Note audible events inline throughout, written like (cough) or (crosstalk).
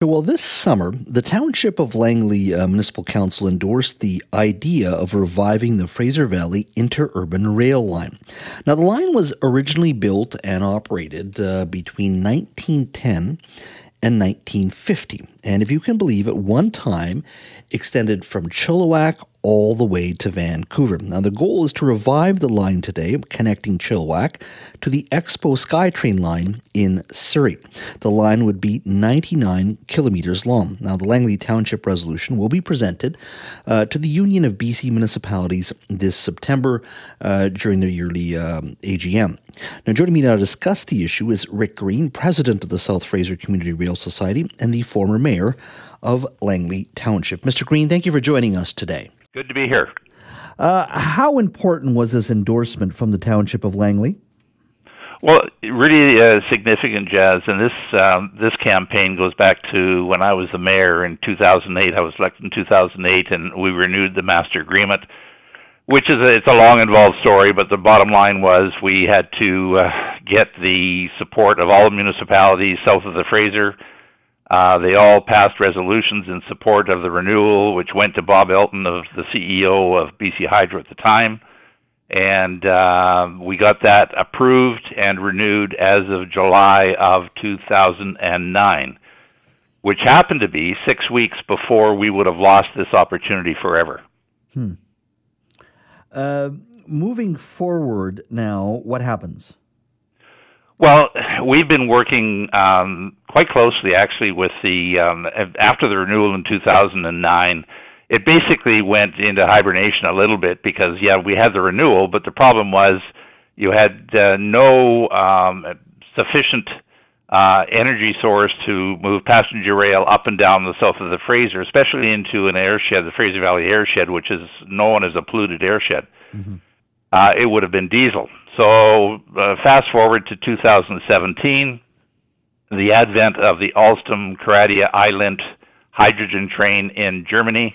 Well, this summer, the Township of Langley uh, Municipal Council endorsed the idea of reviving the Fraser Valley Interurban Rail Line. Now, the line was originally built and operated uh, between 1910 and 1950, and if you can believe, at one time extended from Chilliwack all the way to Vancouver. Now, the goal is to revive the line today, connecting Chilliwack to the Expo SkyTrain line in Surrey. The line would be 99 kilometers long. Now, the Langley Township resolution will be presented uh, to the Union of BC Municipalities this September uh, during their yearly um, AGM. Now, joining me now to discuss the issue is Rick Green, president of the South Fraser Community Rail Society and the former mayor of Langley Township. Mr. Green, thank you for joining us today. Good to be here. Uh, how important was this endorsement from the Township of Langley? Well, really uh, significant, Jas. And this um, this campaign goes back to when I was the mayor in 2008. I was elected in 2008, and we renewed the master agreement, which is a, it's a long, involved story. But the bottom line was we had to uh, get the support of all the municipalities south of the Fraser uh, they all passed resolutions in support of the renewal, which went to Bob Elton, of the CEO of BC Hydro at the time, and uh, we got that approved and renewed as of July of 2009, which happened to be six weeks before we would have lost this opportunity forever. Hmm. Uh, moving forward now, what happens? Well, we've been working um, quite closely, actually, with the um, after the renewal in 2009. It basically went into hibernation a little bit because, yeah, we had the renewal, but the problem was you had uh, no um, sufficient uh, energy source to move passenger rail up and down the south of the Fraser, especially into an airshed, the Fraser Valley airshed, which is known as a polluted airshed. Mm-hmm. Uh, it would have been diesel. So uh, fast forward to 2017, the advent of the Alstom Coradia iLint hydrogen train in Germany,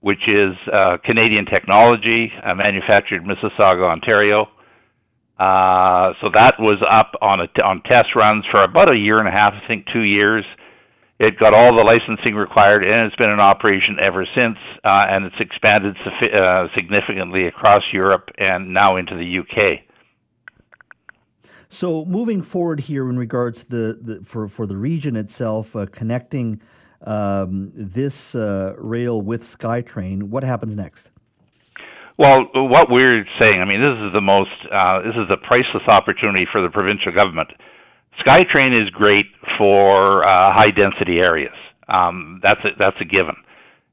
which is uh, Canadian technology, uh, manufactured in Mississauga, Ontario. Uh, so that was up on on test runs for about a year and a half, I think two years. It got all the licensing required, and it's been in operation ever since. Uh, and it's expanded uh, significantly across Europe and now into the UK. So moving forward here in regards to the, the for for the region itself, uh, connecting um, this uh, rail with SkyTrain, what happens next? Well, what we're saying, I mean, this is the most, uh, this is a priceless opportunity for the provincial government. SkyTrain is great for uh, high density areas. Um, that's a, that's a given,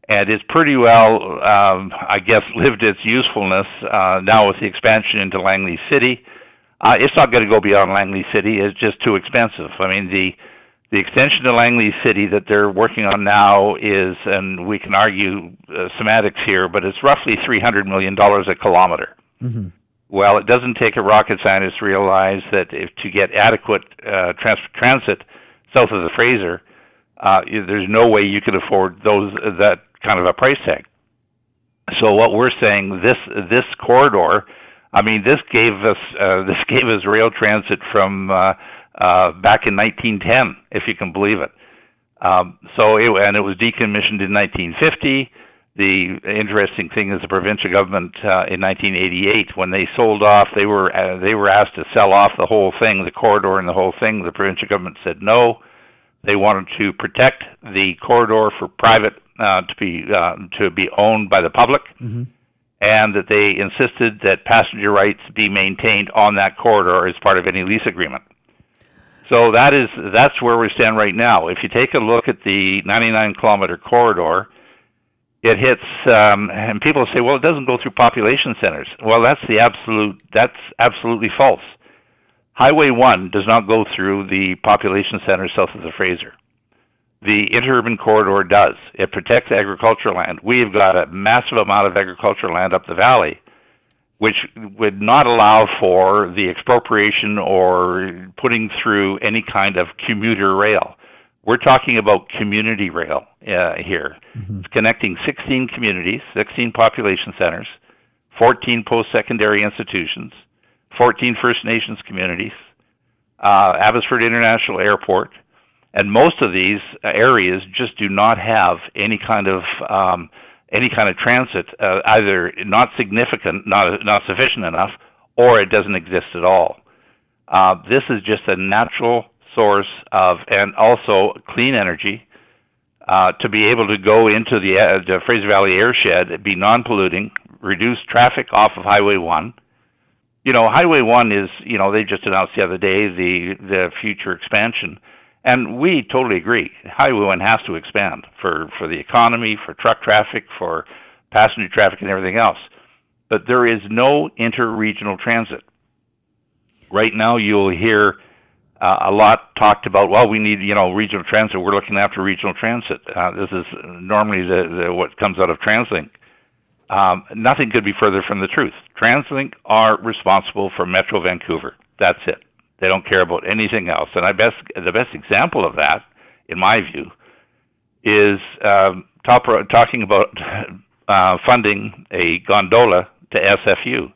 and it's pretty well, um, I guess, lived its usefulness uh, now with the expansion into Langley City uh, it's not going to go beyond Langley City. It's just too expensive. I mean, the the extension to Langley City that they're working on now is, and we can argue uh, semantics here, but it's roughly three hundred million dollars a kilometer. Mm-hmm. Well, it doesn't take a rocket scientist to realize that if to get adequate uh, trans- transit south of the Fraser, uh, there's no way you could afford those that kind of a price tag. So what we're saying, this this corridor I mean, this gave us uh, (laughs) this gave us rail transit from uh, uh, back in 1910, if you can believe it. Um, so, it, and it was decommissioned in 1950. The interesting thing is the provincial government uh, in 1988, when they sold off, they were uh, they were asked to sell off the whole thing, the corridor and the whole thing. The provincial government said no. They wanted to protect the corridor for private uh, to be uh, to be owned by the public. Mm-hmm and that they insisted that passenger rights be maintained on that corridor as part of any lease agreement. So that is that's where we stand right now. If you take a look at the 99 kilometer corridor, it hits um, and people say, well, it doesn't go through population centers. Well, that's the absolute that's absolutely false. Highway 1 does not go through the population centers south of the Fraser. The interurban corridor does. It protects agricultural land. We've got a massive amount of agricultural land up the valley, which would not allow for the expropriation or putting through any kind of commuter rail. We're talking about community rail uh, here. Mm-hmm. It's connecting 16 communities, 16 population centers, 14 post secondary institutions, 14 First Nations communities, uh, Abbotsford International Airport, and most of these areas just do not have any kind of um, any kind of transit, uh, either not significant, not not sufficient enough, or it doesn't exist at all. Uh, this is just a natural source of, and also clean energy. Uh, to be able to go into the, uh, the Fraser Valley airshed, be non-polluting, reduce traffic off of Highway One. You know, Highway One is, you know, they just announced the other day the the future expansion and we totally agree. Highway 1 has to expand for, for the economy, for truck traffic, for passenger traffic, and everything else. But there is no interregional transit. Right now, you'll hear uh, a lot talked about. Well, we need you know regional transit. We're looking after regional transit. Uh, this is normally the, the, what comes out of TransLink. Um, nothing could be further from the truth. TransLink are responsible for Metro Vancouver. That's it. They don't care about anything else. And I best the best example of that, in my view, is um, top, talking about (laughs) uh, funding a gondola to SFU.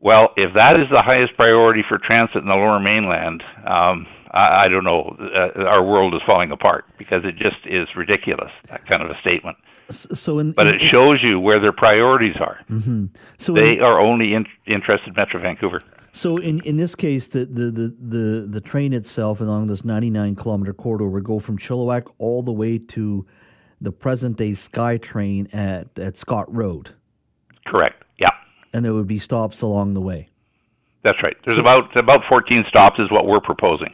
Well, if that is the highest priority for transit in the Lower Mainland, um, I, I don't know. Uh, our world is falling apart because it just is ridiculous. That kind of a statement. So, in, but in, it shows you where their priorities are. Mm-hmm. So they in, are only in, interested in Metro Vancouver. So in, in this case, the, the, the, the, the train itself along this 99 kilometer corridor would go from Chilliwack all the way to the present day SkyTrain at, at Scott Road. Correct. Yeah. And there would be stops along the way. That's right. There's so, about about 14 stops is what we're proposing.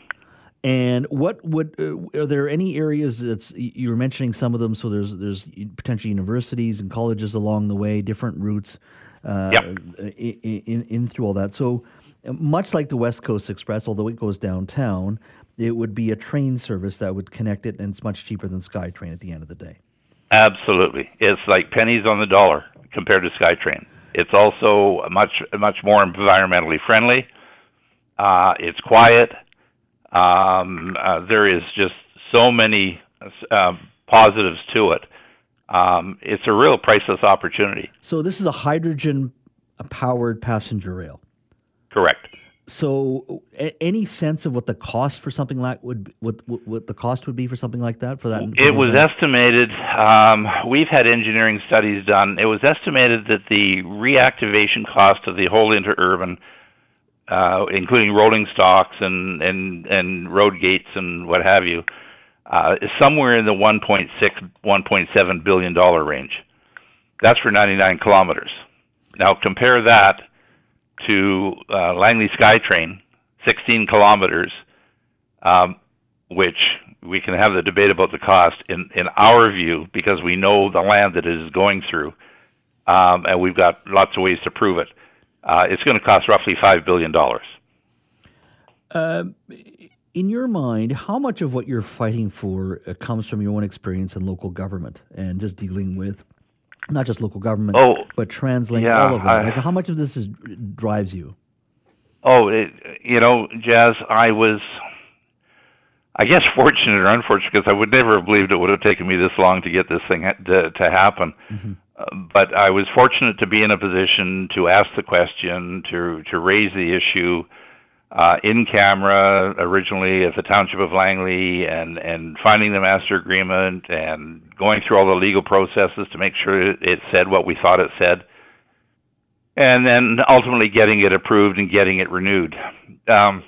And what would uh, are there any areas that's you were mentioning some of them? So there's there's potentially universities and colleges along the way, different routes uh, yep. in, in, in through all that. So much like the West Coast Express, although it goes downtown, it would be a train service that would connect it, and it's much cheaper than SkyTrain at the end of the day. Absolutely, it's like pennies on the dollar compared to SkyTrain. It's also much much more environmentally friendly. Uh, it's quiet. Um, uh, there is just so many uh, positives to it. Um, it's a real priceless opportunity. So this is a hydrogen powered passenger rail. Correct. So, a- any sense of what the cost for something like would what, what the cost would be for something like that? For that, for it was that? estimated. Um, we've had engineering studies done. It was estimated that the reactivation cost of the whole interurban, uh, including rolling stocks and and and road gates and what have you, uh, is somewhere in the 1.6 1.7 billion dollar range. That's for 99 kilometers. Now compare that to uh, Langley SkyTrain, 16 kilometers, um, which we can have the debate about the cost. In in our view, because we know the land that it is going through, um, and we've got lots of ways to prove it, uh, it's going to cost roughly five billion dollars. Uh, in your mind, how much of what you're fighting for uh, comes from your own experience in local government and just dealing with not just local government, oh, but TransLink, yeah, all of that. I, like, how much of this is drives you? Oh, it, you know, Jas, I was, I guess, (laughs) fortunate or unfortunate because I would never have believed it would have taken me this long to get this thing to, to happen. Mm-hmm. Uh, but I was fortunate to be in a position to ask the question, to to raise the issue uh, in camera originally at the Township of Langley and, and finding the master agreement and going through all the legal processes to make sure it said what we thought it said, and then ultimately getting it approved and getting it renewed. Um,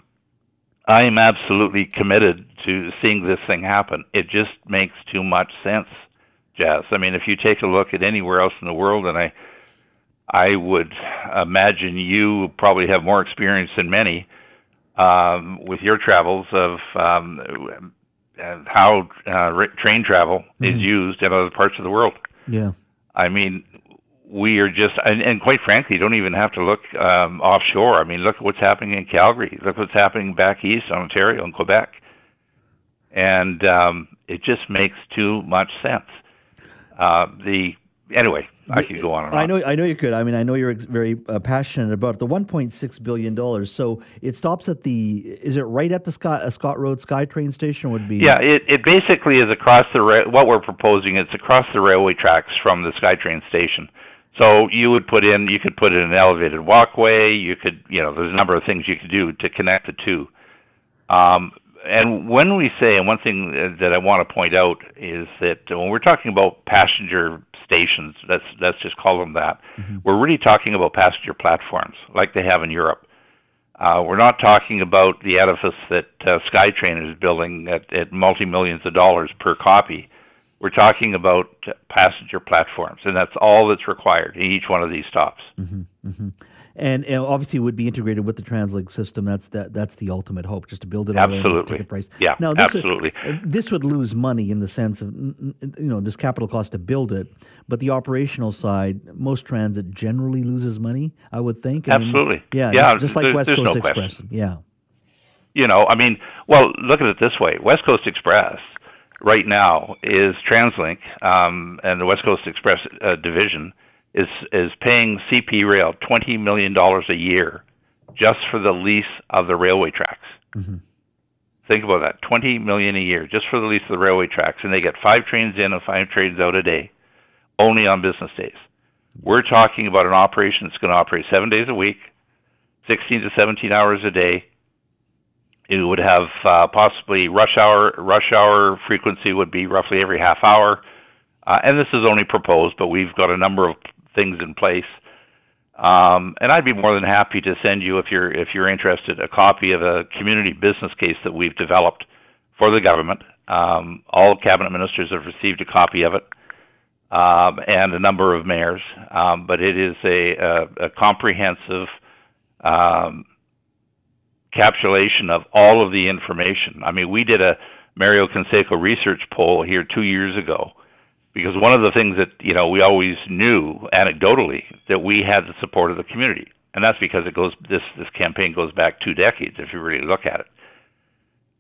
I am absolutely committed to seeing this thing happen. It just makes too much sense, Jas. I mean, if you take a look at anywhere else in the world, and I, I would imagine you probably have more experience than many um, with your travels of um, how uh, train travel mm-hmm. is used in other parts of the world. Yeah, I mean, we are just, and, and quite frankly, you don't even have to look um, offshore. I mean, look at what's happening in Calgary. Look what's happening back east, in Ontario and Quebec. And um, It just makes too much sense. Uh, the anyway, I could go on and on. I know, I know you could. I mean, I know you're very uh, passionate about the 1.6 billion dollars. So it stops at the. Is it right at the Scott uh, Scott Road SkyTrain station? Would be. Yeah, it it basically is across the ra- what we're proposing. It's across the railway tracks from the SkyTrain station. So you would put in, you could put in an elevated walkway. You could, you know, there's a number of things you could do to connect the two. Um, and when we say, and one thing that I want to point out is that when we're talking about passenger stations, let's let's just call them that, mm-hmm. we're really talking about passenger platforms like they have in Europe. Uh, we're not talking about the edifice that uh, SkyTrain is building at, at multi millions of dollars per copy. We're talking about passenger platforms, and that's all that's required in each one of these stops. Mm-hmm, mm-hmm and, and obviously would be integrated with the TransLink system. That's that that's the ultimate hope, just to build it absolutely ticket price. Yeah, now this absolutely. Would, uh, this would lose money in the sense of you know this capital cost to build it, but the operational side, most transit generally loses money. I would think. I absolutely. Mean, yeah. Yeah. Just, just like West Coast no Express. Question. Yeah. You know, I mean, well, look at it this way: West Coast Express right now is TransLink um, and the West Coast Express uh, division is is paying CP Rail twenty million dollars a year just for the lease of the railway tracks. Mm-hmm. Think about that: twenty million a year just for the lease of the railway tracks, and they get five trains in and five trains out a day, only on business days. We're talking about an operation that's going to operate seven days a week, sixteen to seventeen hours a day. It would have uh, possibly rush hour. Rush hour frequency would be roughly every half hour. Uh, and this is only proposed, but we've got a number of things in place. Um, and I'd be more than happy to send you, if you're if you're interested, a copy of a community business case that we've developed for the government. Um, all cabinet ministers have received a copy of it, um, and a number of mayors. Um, but it is a, a, a comprehensive um, capsulation of all of the information. I mean, we did a Mario Canseco research poll here two years ago because one of the things that you know we always knew anecdotally that we had the support of the community, and that's because it goes this this campaign goes back two decades if you really look at it.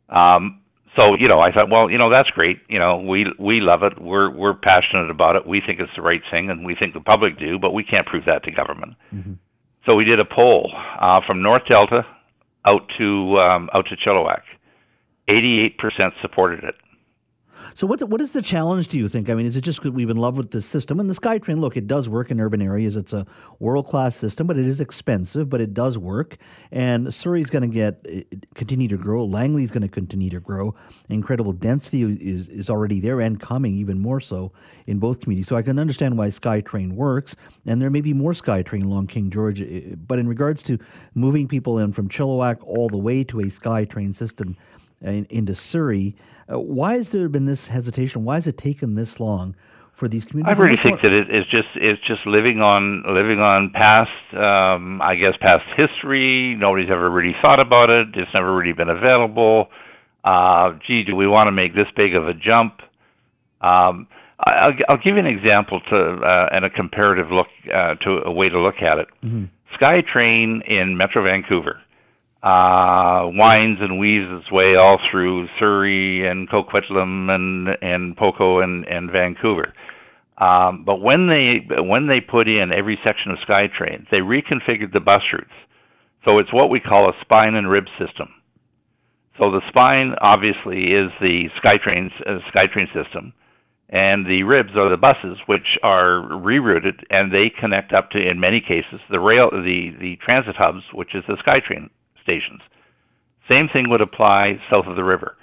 Um, so you know, I thought, well, you know, that's great. You know, we we love it. We're we're passionate about it. We think it's the right thing, and we think the public do, but we can't prove that to government. Mm-hmm. So we did a poll uh, from North Delta out to um, out to Chilliwack. Eighty-eight percent supported it. So what what is the challenge? Do you think? I mean, is it just because we've in love with the system and the SkyTrain? Look, it does work in urban areas. It's a world class system, but it is expensive. But it does work, and Surrey's going to get eh, continue to grow. Langley's going to continue to grow. Incredible density is is already there and coming even more so in both communities. So I can understand why SkyTrain works, and there may be more SkyTrain along King George. Eh, but in regards to moving people in from Chilliwack all the way to a SkyTrain system in, into Surrey. Uh, why has there been this hesitation? Why has it taken this long for these communities? I really think that it is just it's just living on living on past, um, I guess, past history. Nobody's ever really thought about it. It's never really been available. Uh, gee, do we want to make this big of a jump? Um, I'll, I'll give you an example to uh, and a comparative look uh, to a way to look at it. Mm-hmm. SkyTrain in Metro Vancouver uh, winds and weaves its way all through Surrey and Coquitlam and and Poco and and Vancouver. Um, but when they when they put in every section of SkyTrain, they reconfigured the bus routes. So it's what we call a spine and rib system. So the spine obviously is the SkyTrain uh, SkyTrain system, and the ribs are the buses, which are rerouted and they connect up to, in many cases, the rail the the transit hubs, which is the SkyTrain stations. Same thing would apply south of the river.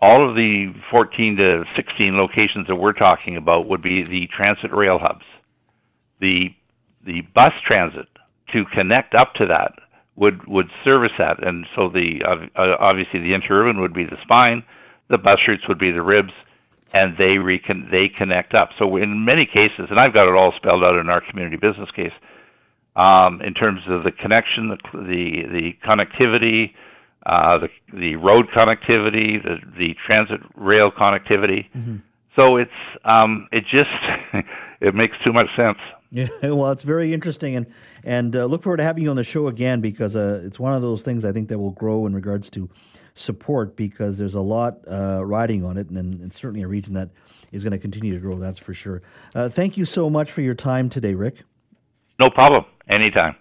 All of the 14 to 16 locations that we're talking about would be the transit rail hubs. The the bus transit to connect up to that would would service that, and so the uh, obviously the interurban would be the spine, the bus routes would be the ribs, and they recon- they connect up. So in many cases, and I've got it all spelled out in our community business case, um, in terms of the connection, the the, the connectivity, uh, the the road connectivity, the the transit rail connectivity. Mm-hmm. So it's um, it just (laughs) it makes too much sense. Yeah, (laughs) well, it's very interesting, and and uh, look forward to having you on the show again because uh, it's one of those things I think that will grow in regards to support because there's a lot uh, riding on it, and, and, certainly a region that is going to continue to grow. That's for sure. Uh, thank you so much for your time today, Rick. No problem. Anytime.